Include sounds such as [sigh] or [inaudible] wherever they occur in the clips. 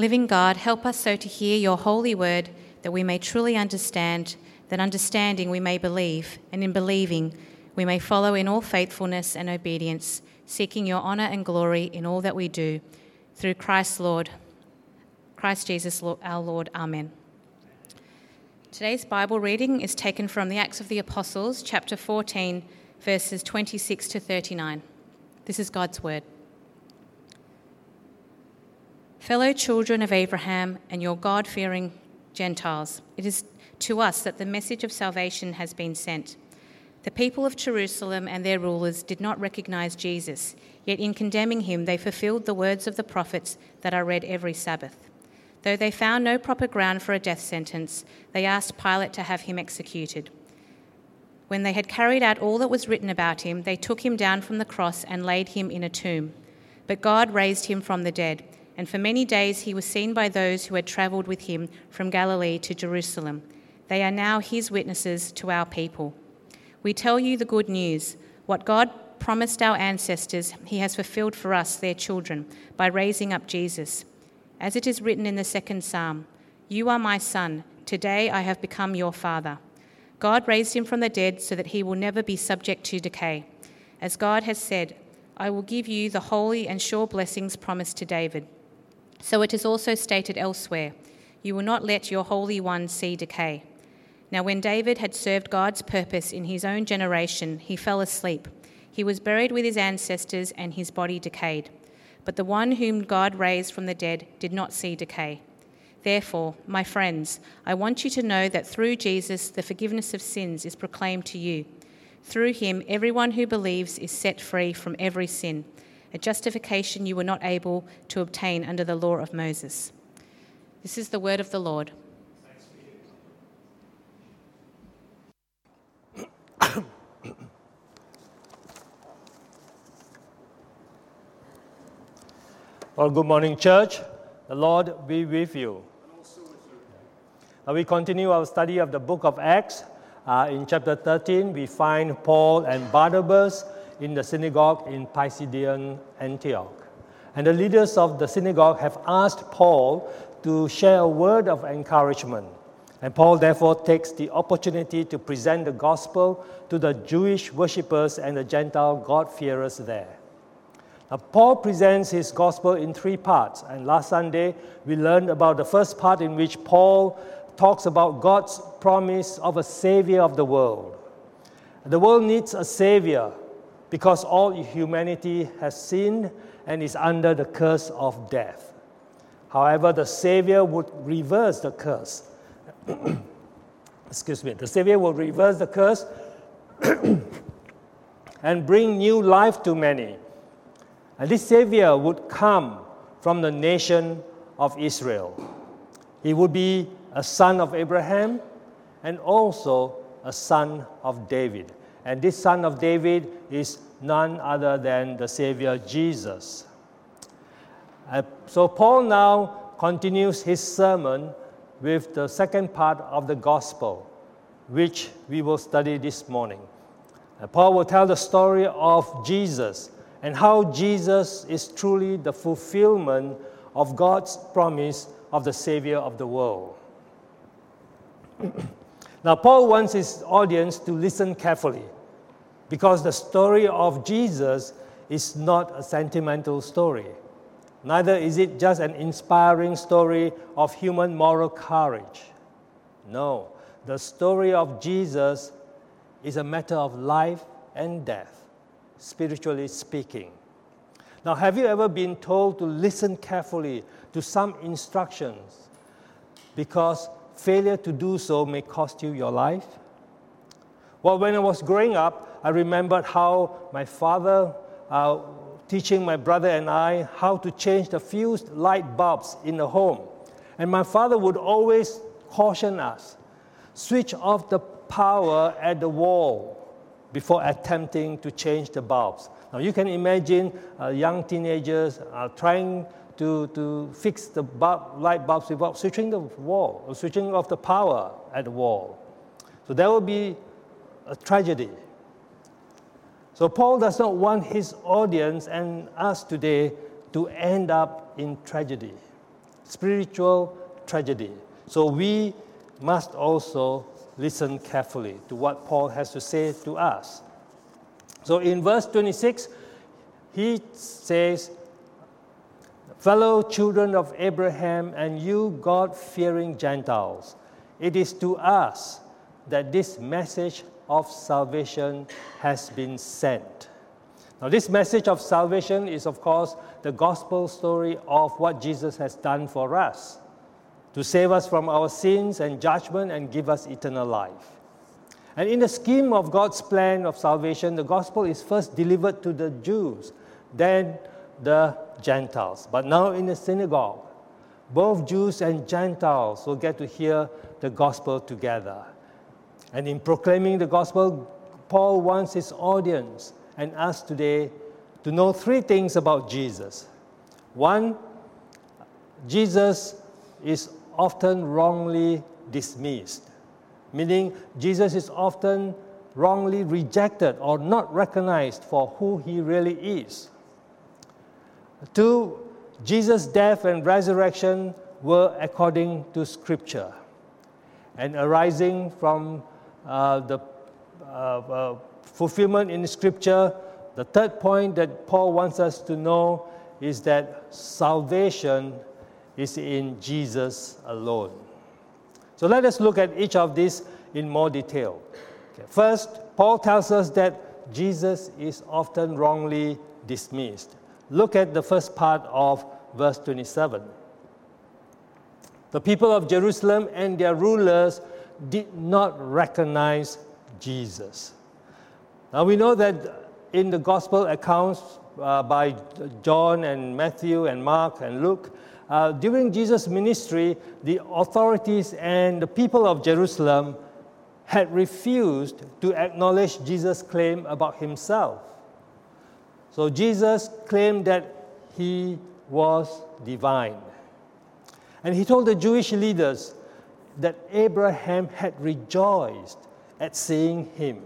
Living God, help us so to hear your holy word that we may truly understand, that understanding we may believe, and in believing we may follow in all faithfulness and obedience, seeking your honour and glory in all that we do. Through Christ Lord, Christ Jesus our Lord. Amen. Today's Bible reading is taken from the Acts of the Apostles, chapter 14, verses 26 to 39. This is God's word. Fellow children of Abraham and your God fearing Gentiles, it is to us that the message of salvation has been sent. The people of Jerusalem and their rulers did not recognize Jesus, yet in condemning him, they fulfilled the words of the prophets that are read every Sabbath. Though they found no proper ground for a death sentence, they asked Pilate to have him executed. When they had carried out all that was written about him, they took him down from the cross and laid him in a tomb. But God raised him from the dead and for many days he was seen by those who had travelled with him from Galilee to Jerusalem. They are now his witnesses to our people. We tell you the good news. What God promised our ancestors, he has fulfilled for us, their children, by raising up Jesus. As it is written in the second psalm You are my son, today I have become your father. God raised him from the dead so that he will never be subject to decay. As God has said, I will give you the holy and sure blessings promised to David. So it is also stated elsewhere You will not let your Holy One see decay. Now, when David had served God's purpose in his own generation, he fell asleep. He was buried with his ancestors, and his body decayed. But the one whom God raised from the dead did not see decay. Therefore, my friends, I want you to know that through Jesus the forgiveness of sins is proclaimed to you. Through him, everyone who believes is set free from every sin a justification you were not able to obtain under the law of Moses. This is the word of the Lord. [coughs] Well, good morning, church. The Lord be with you. Now we continue our study of the book of Acts. Uh, in chapter 13, we find Paul and Barnabas in the synagogue in Pisidian Antioch. And the leaders of the synagogue have asked Paul to share a word of encouragement. And Paul therefore takes the opportunity to present the gospel to the Jewish worshippers and the Gentile God-fearers there. Now, Paul presents his gospel in three parts. And last Sunday, we learned about the first part in which Paul talks about God's promise of a savior of the world. The world needs a savior, because all humanity has sinned and is under the curse of death. However, the Savior would reverse the curse. [clears throat] Excuse me. The Savior will reverse the curse [clears throat] and bring new life to many. And this Savior would come from the nation of Israel. He would be a son of Abraham and also a son of David. And this son of David is none other than the Savior Jesus. Uh, so Paul now continues his sermon with the second part of the gospel, which we will study this morning. Uh, Paul will tell the story of Jesus and how Jesus is truly the fulfillment of God's promise of the Savior of the world. [clears throat] Now, Paul wants his audience to listen carefully because the story of Jesus is not a sentimental story. Neither is it just an inspiring story of human moral courage. No, the story of Jesus is a matter of life and death, spiritually speaking. Now, have you ever been told to listen carefully to some instructions because failure to do so may cost you your life? Well, when I was growing up, I remembered how my father uh, teaching my brother and I how to change the fused light bulbs in the home. And my father would always caution us switch off the power at the wall before attempting to change the bulbs. Now, you can imagine uh, young teenagers uh, trying to, to fix the bulb, light bulbs without switching the wall or switching off the power at the wall. So that would be a tragedy. So, Paul does not want his audience and us today to end up in tragedy. spiritual tragedy. So we must also listen carefully to what Paul has to say to us. So in verse 26, he says, Fellow children of Abraham and you God fearing Gentiles, it is to us that this message of salvation has been sent. Now, this message of salvation is, of course, the gospel story of what Jesus has done for us to save us from our sins and judgment and give us eternal life. And in the scheme of God's plan of salvation, the gospel is first delivered to the Jews, then the Gentiles. But now in the synagogue, both Jews and Gentiles will get to hear the gospel together. And in proclaiming the gospel, Paul wants his audience and us today to know three things about Jesus. One, Jesus is often wrongly dismissed, meaning Jesus is often wrongly rejected or not recognized for who he really is. Two, Jesus' death and resurrection were according to Scripture and arising from uh, the uh, uh, fulfillment in Scripture. The third point that Paul wants us to know is that salvation is in Jesus alone. So let us look at each of these in more detail. Okay. First, Paul tells us that Jesus is often wrongly dismissed. Look at the first part of verse 27. The people of Jerusalem and their rulers did not recognize Jesus. Now we know that in the gospel accounts uh, by John and Matthew and Mark and Luke, uh, during Jesus' ministry, the authorities and the people of Jerusalem had refused to acknowledge Jesus' claim about himself. So Jesus claimed that he was divine. And he told the Jewish leaders that Abraham had rejoiced at seeing him.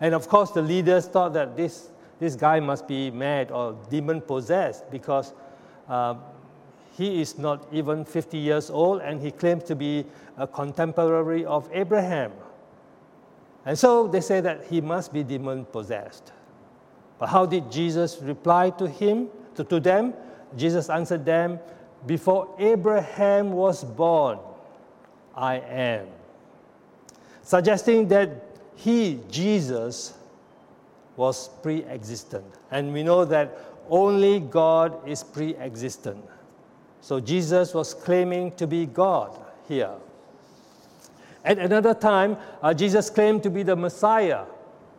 And of course, the leaders thought that this, this guy must be mad or demon possessed because uh, he is not even 50 years old and he claims to be a contemporary of Abraham. And so they say that he must be demon possessed. But how did Jesus reply to him, to, to them? Jesus answered them, Before Abraham was born, I am. Suggesting that he, Jesus, was pre existent. And we know that only God is pre existent. So Jesus was claiming to be God here. At another time, uh, Jesus claimed to be the Messiah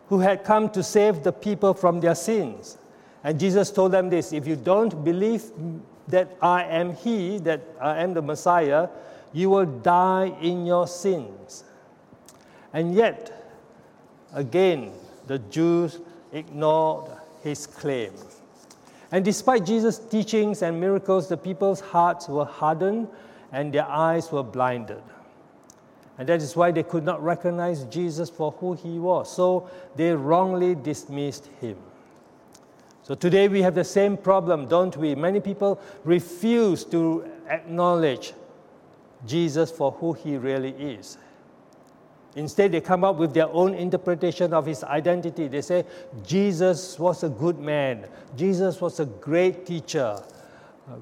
who had come to save the people from their sins. And Jesus told them this if you don't believe that I am He, that I am the Messiah, you will die in your sins. And yet, again, the Jews ignored his claim. And despite Jesus' teachings and miracles, the people's hearts were hardened and their eyes were blinded. And that is why they could not recognize Jesus for who he was. So they wrongly dismissed him. So today we have the same problem, don't we? Many people refuse to acknowledge Jesus for who he really is. Instead, they come up with their own interpretation of his identity. They say, Jesus was a good man, Jesus was a great teacher, uh,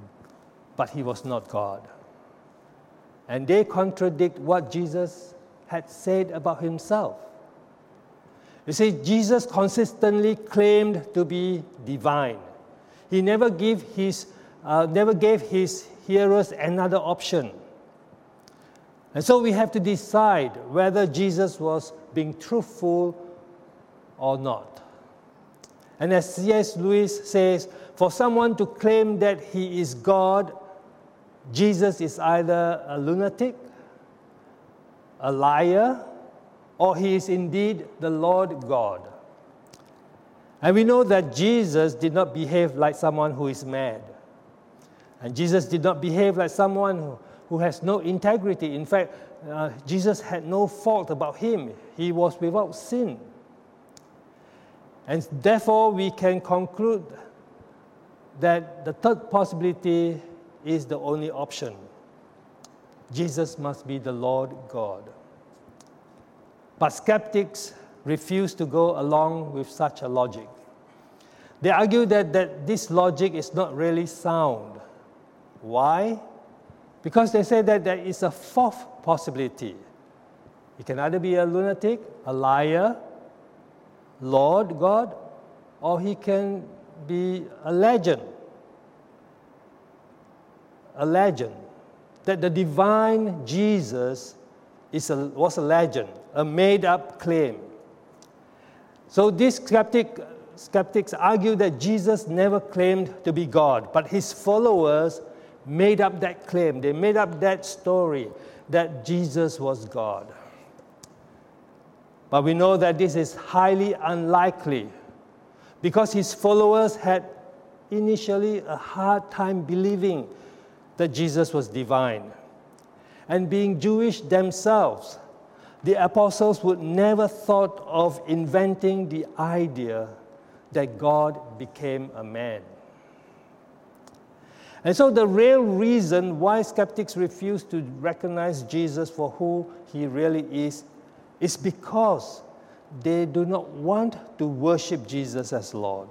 but he was not God and they contradict what Jesus had said about himself. You see, Jesus consistently claimed to be divine. He never gave his, uh, never gave his hearers another option. And so we have to decide whether Jesus was being truthful or not. And as C.S. Lewis says, for someone to claim that he is God Jesus is either a lunatic, a liar, or he is indeed the Lord God. And we know that Jesus did not behave like someone who is mad. And Jesus did not behave like someone who, who has no integrity. In fact, uh, Jesus had no fault about him, he was without sin. And therefore, we can conclude that the third possibility is the only option. Jesus must be the Lord God. But skeptics refuse to go along with such a logic. They argue that, that this logic is not really sound. Why? Because they say that there is a fourth possibility. He can either be a lunatic, a liar, Lord God, or he can be a legend. A legend. That the divine Jesus is a, was a legend, a made up claim. So these skeptic, skeptics argue that Jesus never claimed to be God, but his followers made up that claim. They made up that story that Jesus was God. But we know that this is highly unlikely because his followers had initially a hard time believing that Jesus was divine. And being Jewish themselves, the apostles would never thought of inventing the idea that God became a man. And so, the real reason why skeptics refuse to recognize Jesus for who he really is is because they do not want to worship Jesus as Lord.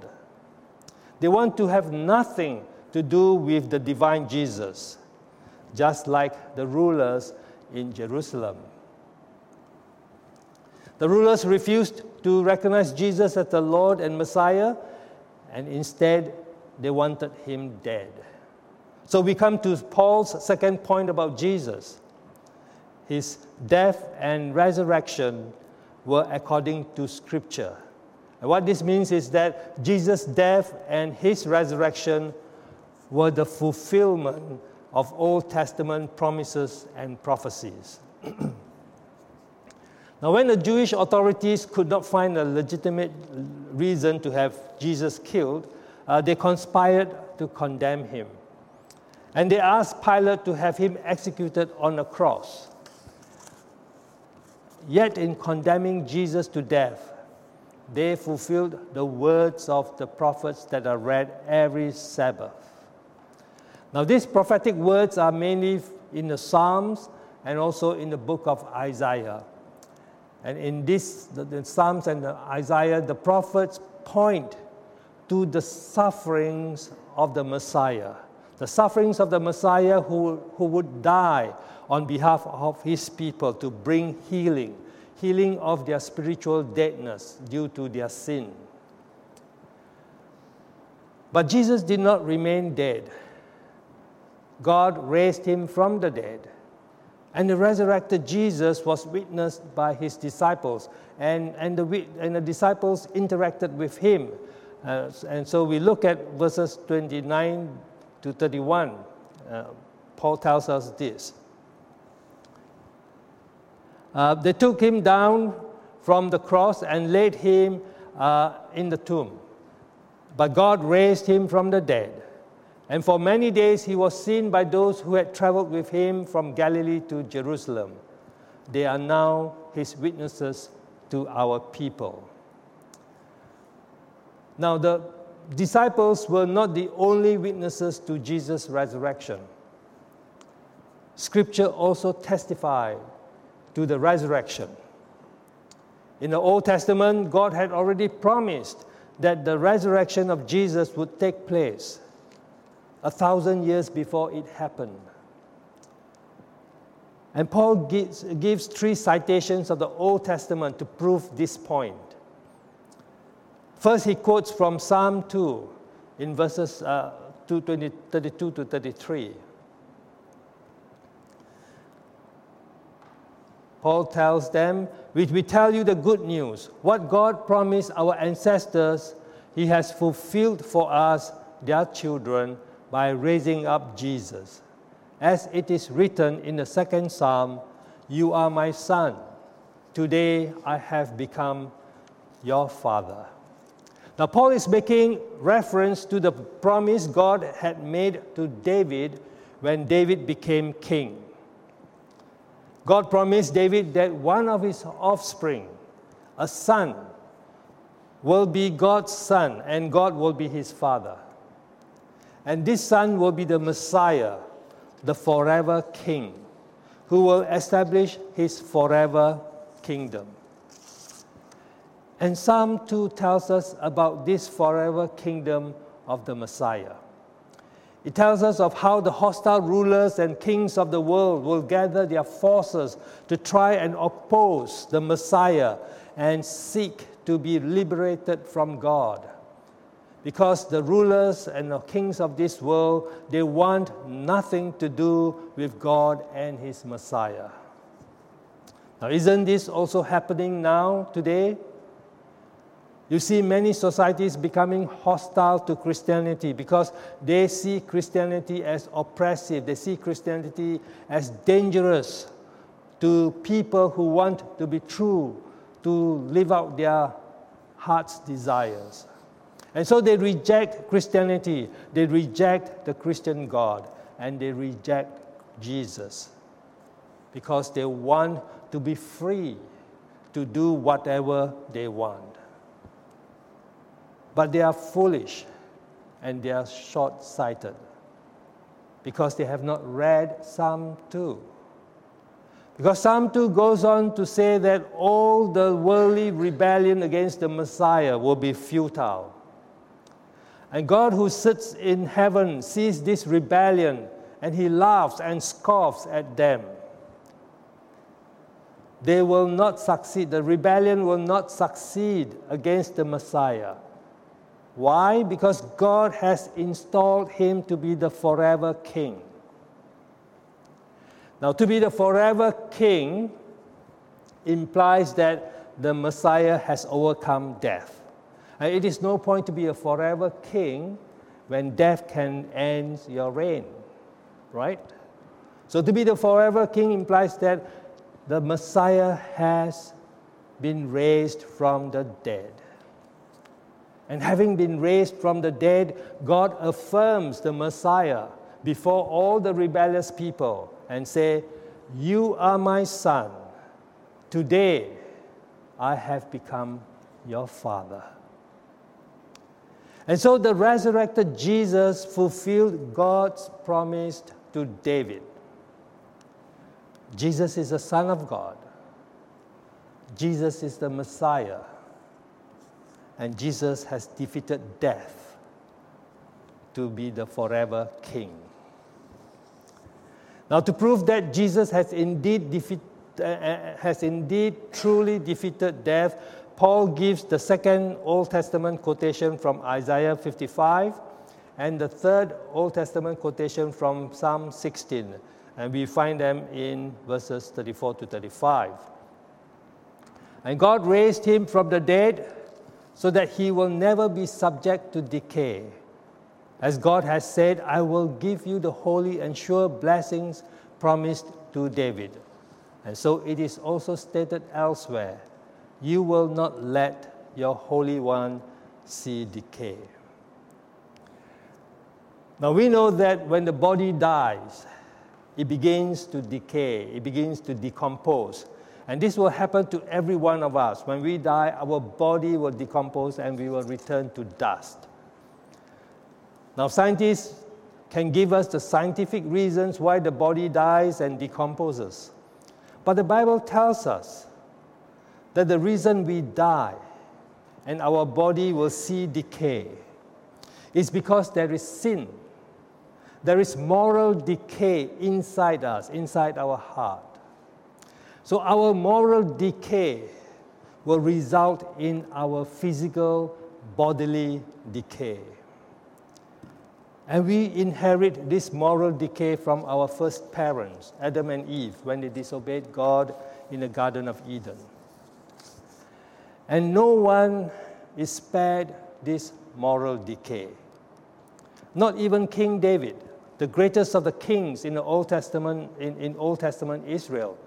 They want to have nothing to do with the divine Jesus, just like the rulers in Jerusalem. The rulers refused to recognize Jesus as the Lord and Messiah, and instead they wanted him dead. So we come to Paul's second point about Jesus. His death and resurrection were according to Scripture. And what this means is that Jesus' death and his resurrection were the fulfillment of Old Testament promises and prophecies. [clears throat] now, when the Jewish authorities could not find a legitimate reason to have Jesus killed, uh, they conspired to condemn him. And they asked Pilate to have him executed on a cross. Yet, in condemning Jesus to death, they fulfilled the words of the prophets that are read every Sabbath. Now, these prophetic words are mainly in the Psalms and also in the book of Isaiah. And in this, the, the Psalms and the Isaiah, the prophets point to the sufferings of the Messiah the sufferings of the Messiah who, who would die on behalf of his people to bring healing, healing of their spiritual deadness due to their sin. But Jesus did not remain dead. God raised him from the dead. And the resurrected Jesus was witnessed by his disciples, and, and, the, and the disciples interacted with him. Uh, and so we look at verses 29 to 31, uh, Paul tells us this. Uh, they took him down from the cross and laid him uh, in the tomb. But God raised him from the dead. And for many days he was seen by those who had traveled with him from Galilee to Jerusalem. They are now his witnesses to our people. Now, the disciples were not the only witnesses to Jesus' resurrection. Scripture also testified to the resurrection. In the Old Testament, God had already promised that the resurrection of Jesus would take place a thousand years before it happened. And Paul gives, gives three citations of the Old Testament to prove this point. First, he quotes from Psalm 2 in verses uh, 32 to 33. Paul tells them, we, we tell you the good news. What God promised our ancestors, He has fulfilled for us, their children, by raising up Jesus. As it is written in the second psalm, You are my son. Today I have become your father. Now, Paul is making reference to the promise God had made to David when David became king. God promised David that one of his offspring, a son, will be God's son, and God will be his father. And this son will be the Messiah, the forever king, who will establish his forever kingdom. And Psalm 2 tells us about this forever kingdom of the Messiah. It tells us of how the hostile rulers and kings of the world will gather their forces to try and oppose the Messiah and seek to be liberated from God. Because the rulers and the kings of this world, they want nothing to do with God and His Messiah. Now, isn't this also happening now, today? You see many societies becoming hostile to Christianity because they see Christianity as oppressive. They see Christianity as dangerous to people who want to be true, to live out their heart's desires. And so they reject Christianity, they reject the Christian God, and they reject Jesus because they want to be free to do whatever they want. But they are foolish and they are short sighted because they have not read Psalm 2. Because Psalm 2 goes on to say that all the worldly rebellion against the Messiah will be futile. And God, who sits in heaven, sees this rebellion and he laughs and scoffs at them. They will not succeed. The rebellion will not succeed against the Messiah. Why? Because God has installed him to be the forever king. Now, to be the forever king implies that the Messiah has overcome death. And it is no point to be a forever king when death can end your reign, right? So, to be the forever king implies that the Messiah has been raised from the dead. And having been raised from the dead, God affirms the Messiah before all the rebellious people and say, You are my son. Today I have become your father. And so the resurrected Jesus fulfilled God's promise to David. Jesus is the Son of God. Jesus is the Messiah. And Jesus has defeated death to be the forever King. Now, to prove that Jesus has indeed, defeat, uh, has indeed truly defeated death, Paul gives the second Old Testament quotation from Isaiah 55 and the third Old Testament quotation from Psalm 16. And we find them in verses 34 to 35. And God raised him from the dead so that he will never be subject to decay. As God has said, I will give you the holy and sure blessings promised to David. And so it is also stated elsewhere you will not let your Holy One see decay. Now we know that when the body dies, it begins to decay, it begins to decompose. And this will happen to every one of us. When we die, our body will decompose and we will return to dust. Now, scientists can give us the scientific reasons why the body dies and decomposes. But the Bible tells us that the reason we die and our body will see decay is because there is sin. There is moral decay inside us, inside our heart. So our moral decay will result in our physical bodily decay. And we inherit this moral decay from our first parents, Adam and Eve, when they disobeyed God in the Garden of Eden. And no one is spared this moral decay. Not even King David, the greatest of the kings in the Old Testament, in, in Old Testament Israel,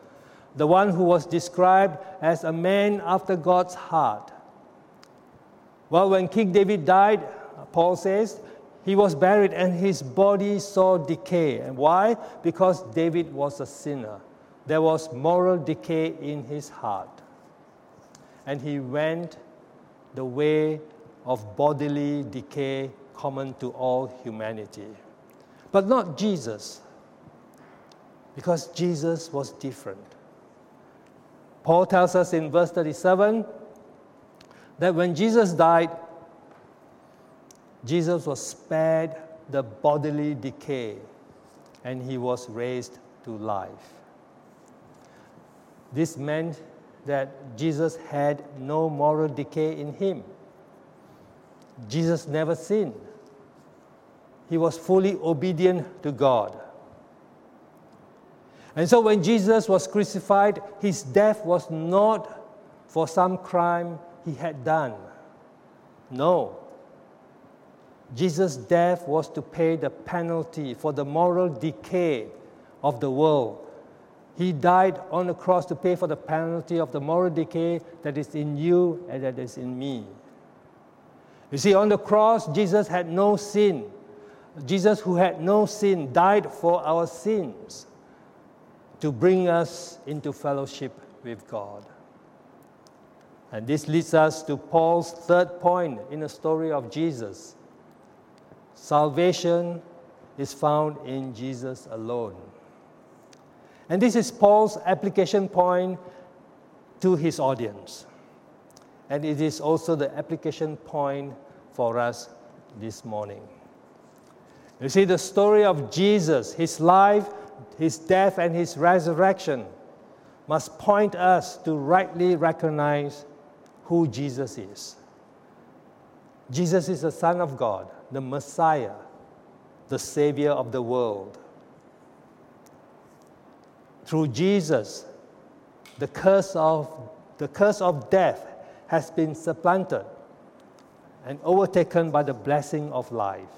the one who was described as a man after God's heart. Well, when King David died, Paul says, he was buried and his body saw decay. And why? Because David was a sinner. There was moral decay in his heart. And he went the way of bodily decay common to all humanity. But not Jesus. because Jesus was different. Paul tells us in verse 37 that when Jesus died, Jesus was spared the bodily decay and he was raised to life. This meant that Jesus had no moral decay in him. Jesus never sinned. He was fully obedient to God. And so when Jesus was crucified, his death was not for some crime he had done. No. Jesus' death was to pay the penalty for the moral decay of the world. He died on the cross to pay for the penalty of the moral decay that is in you and that is in me. You see, on the cross, Jesus had no sin. Jesus, who had no sin, died for our sins to bring us into fellowship with God. And this leads us to Paul's third point in the story of Jesus. Salvation is found in Jesus alone. And this is Paul's application point to his audience. And it is also the application point for us this morning. You see, the story of Jesus, his life, his death, and his resurrection must point us to rightly recognize who Jesus is. Jesus is the Son of God, the Messiah, the Savior of the world. Through Jesus, the curse of, the curse of death has been supplanted and overtaken by the blessing of life.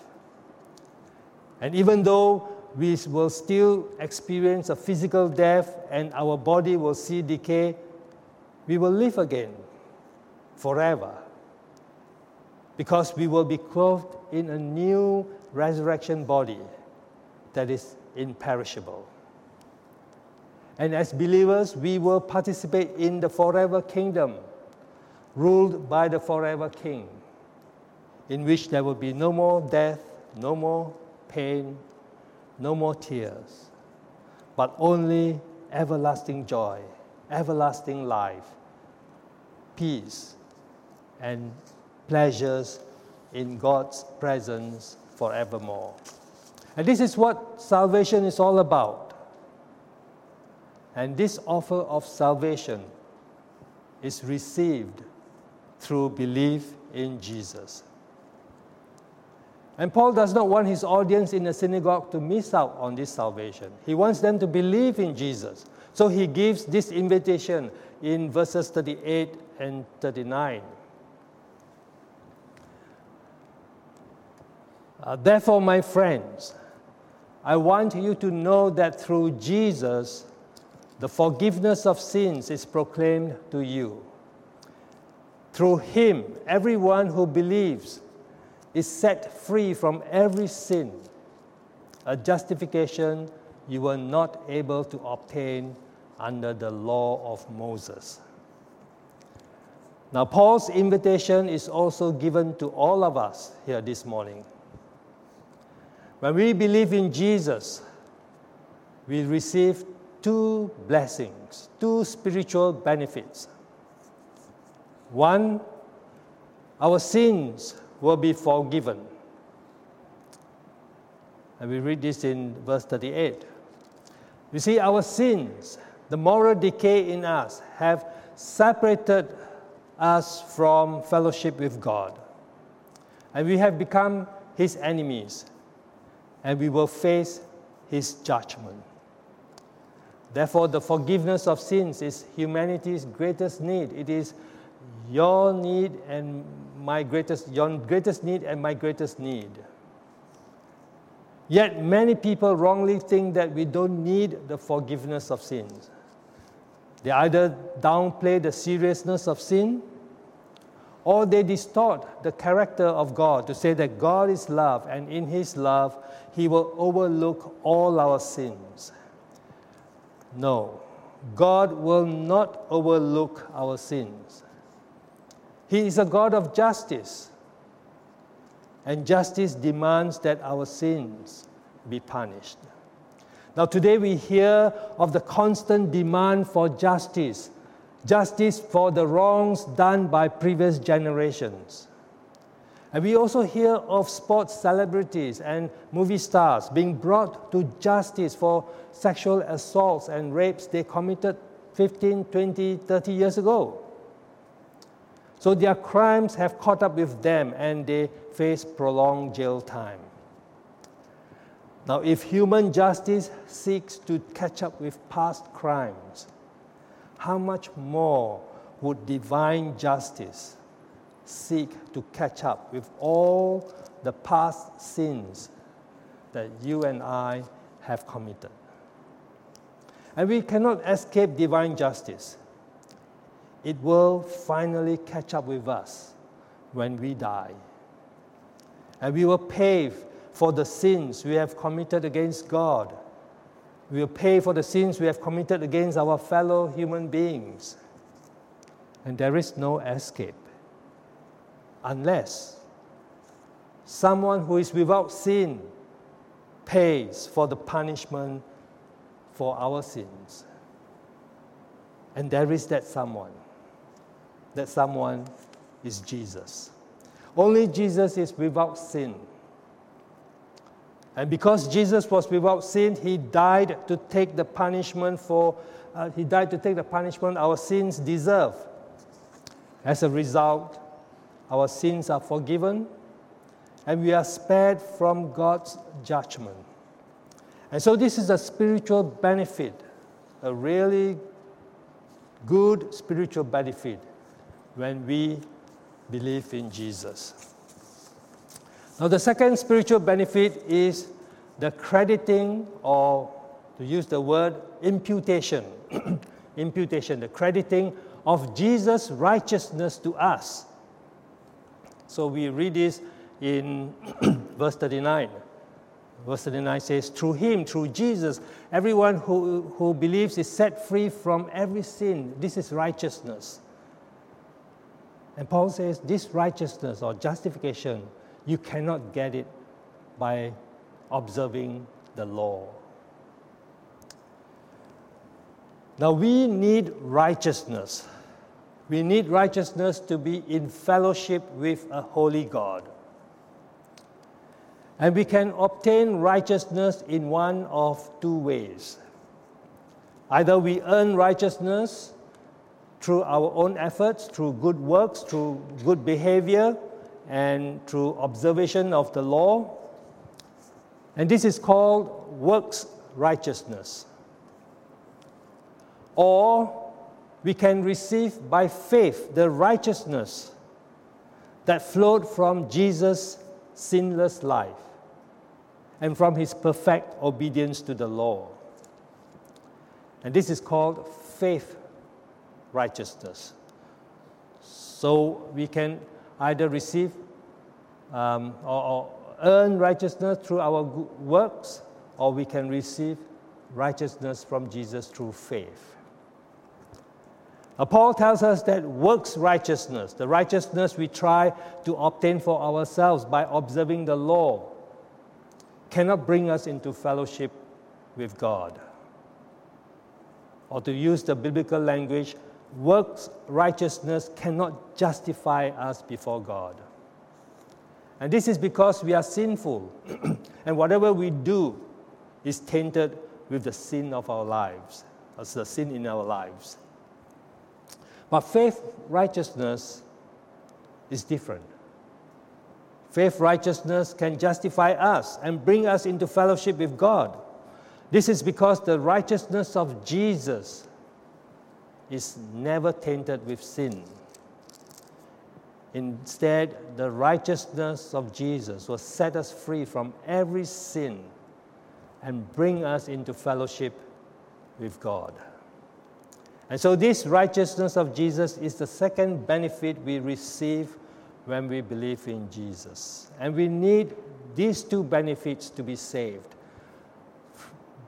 And even though we will still experience a physical death and our body will see decay, we will live again forever because we will be clothed in a new resurrection body that is imperishable. And as believers, we will participate in the forever kingdom ruled by the forever king, in which there will be no more death, no more pain, no more tears, but only everlasting joy, everlasting life, peace, and pleasures in God's presence forevermore. And this is what salvation is all about. And this offer of salvation is received through belief in Jesus. And Paul does not want his audience in the synagogue to miss out on this salvation. He wants them to believe in Jesus. So he gives this invitation in verses 38 and 39. Uh, Therefore, my friends, I want you to know that through Jesus, the forgiveness of sins is proclaimed to you. Through him, everyone who believes is set free from every sin, a justification you were not able to obtain under the law of Moses. Now, Paul's invitation is also given to all of us here this morning. When we believe in Jesus, we receive two blessings, two spiritual benefits. One, our sins will be forgiven. And we read this in verse 38. You see, our sins, the moral decay in us, have separated us from fellowship with God. And we have become his enemies, and we will face his judgment. Therefore, the forgiveness of sins is humanity's greatest need. It is your need and my greatest, your greatest need and my greatest need. Yet many people wrongly think that we don't need the forgiveness of sins. They either downplay the seriousness of sin or they distort the character of God to say that God is love and in His love He will overlook all our sins. No, God will not overlook our sins. He is a God of justice. And justice demands that our sins be punished. Now, today we hear of the constant demand for justice, justice for the wrongs done by previous generations. And we also hear of sports celebrities and movie stars being brought to justice for sexual assaults and rapes they committed 15, 20, 30 years ago. So their crimes have caught up with them and they face prolonged jail time. Now, if human justice seeks to catch up with past crimes, how much more would divine justice seek to catch up with all the past sins that you and I have committed? And we cannot escape divine justice. It will finally catch up with us when we die. And we will pay for the sins we have committed against God. We will pay for the sins we have committed against our fellow human beings. And there is no escape unless someone who is without sin pays for the punishment for our sins. And there is that someone. That someone is Jesus. Only Jesus is without sin. And because Jesus was without sin, he died to take the punishment for, uh, he died to take the punishment our sins deserve. As a result, our sins are forgiven and we are spared from God's judgment. And so, this is a spiritual benefit, a really good spiritual benefit when we believe in Jesus. Now, the second spiritual benefit is the crediting, or to use the word imputation, [clears throat] imputation, the crediting of Jesus' righteousness to us. So we read this in [clears throat] verse 39. Verse 39 says, Through him, through Jesus, everyone who, who believes is set free from every sin. This is righteousness. And Paul says, This righteousness or justification you cannot get it by observing the law. Now, we need righteousness. We need righteousness to be in fellowship with a holy God. And we can obtain righteousness in one of two ways. Either we earn righteousness through our own efforts, through good works, through good behavior, and through observation of the law. And this is called works righteousness. Or we can receive by faith the righteousness that flowed from Jesus' sinless life and from his perfect obedience to the law. And this is called faith righteousness. So we can either receive um, or, or earn righteousness through our works, or we can receive righteousness from Jesus through faith. Now, Paul tells us that works righteousness, the righteousness we try to obtain for ourselves by observing the law, cannot bring us into fellowship with God. Or to use the biblical language, works righteousness cannot justify us before God. And this is because we are sinful, [clears throat] and whatever we do is tainted with the sin of our lives, as the sin in our lives. But faith righteousness is different. Faith righteousness can justify us and bring us into fellowship with God. This is because the righteousness of Jesus is never tainted with sin. Instead, the righteousness of Jesus will set us free from every sin and bring us into fellowship with God. And so, this righteousness of Jesus is the second benefit we receive when we believe in Jesus. And we need these two benefits to be saved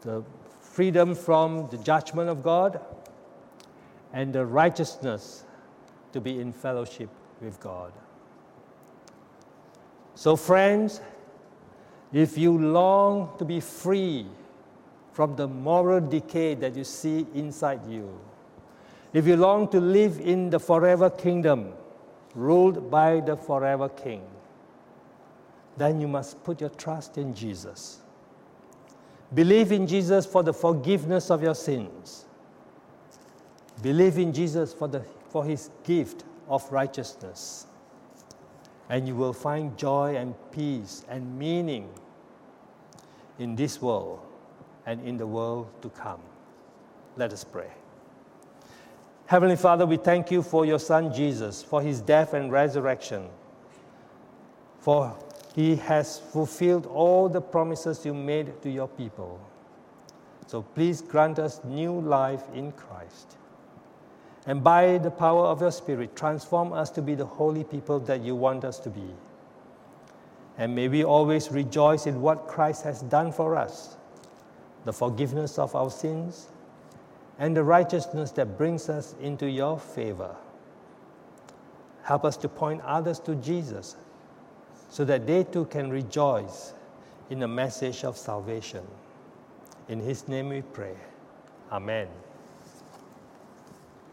the freedom from the judgment of God and the righteousness to be in fellowship with God. So, friends, if you long to be free from the moral decay that you see inside you. If you long to live in the forever kingdom, ruled by the forever king, then you must put your trust in Jesus. Believe in Jesus for the forgiveness of your sins. Believe in Jesus for, the, for his gift of righteousness. And you will find joy and peace and meaning in this world and in the world to come. Let us pray. Heavenly Father, we thank you for your Son Jesus, for his death and resurrection, for he has fulfilled all the promises you made to your people. So please grant us new life in Christ. And by the power of your Spirit, transform us to be the holy people that you want us to be. And may we always rejoice in what Christ has done for us the forgiveness of our sins and the righteousness that brings us into your favor. Help us to point others to Jesus so that they too can rejoice in the message of salvation. In his name we pray. Amen.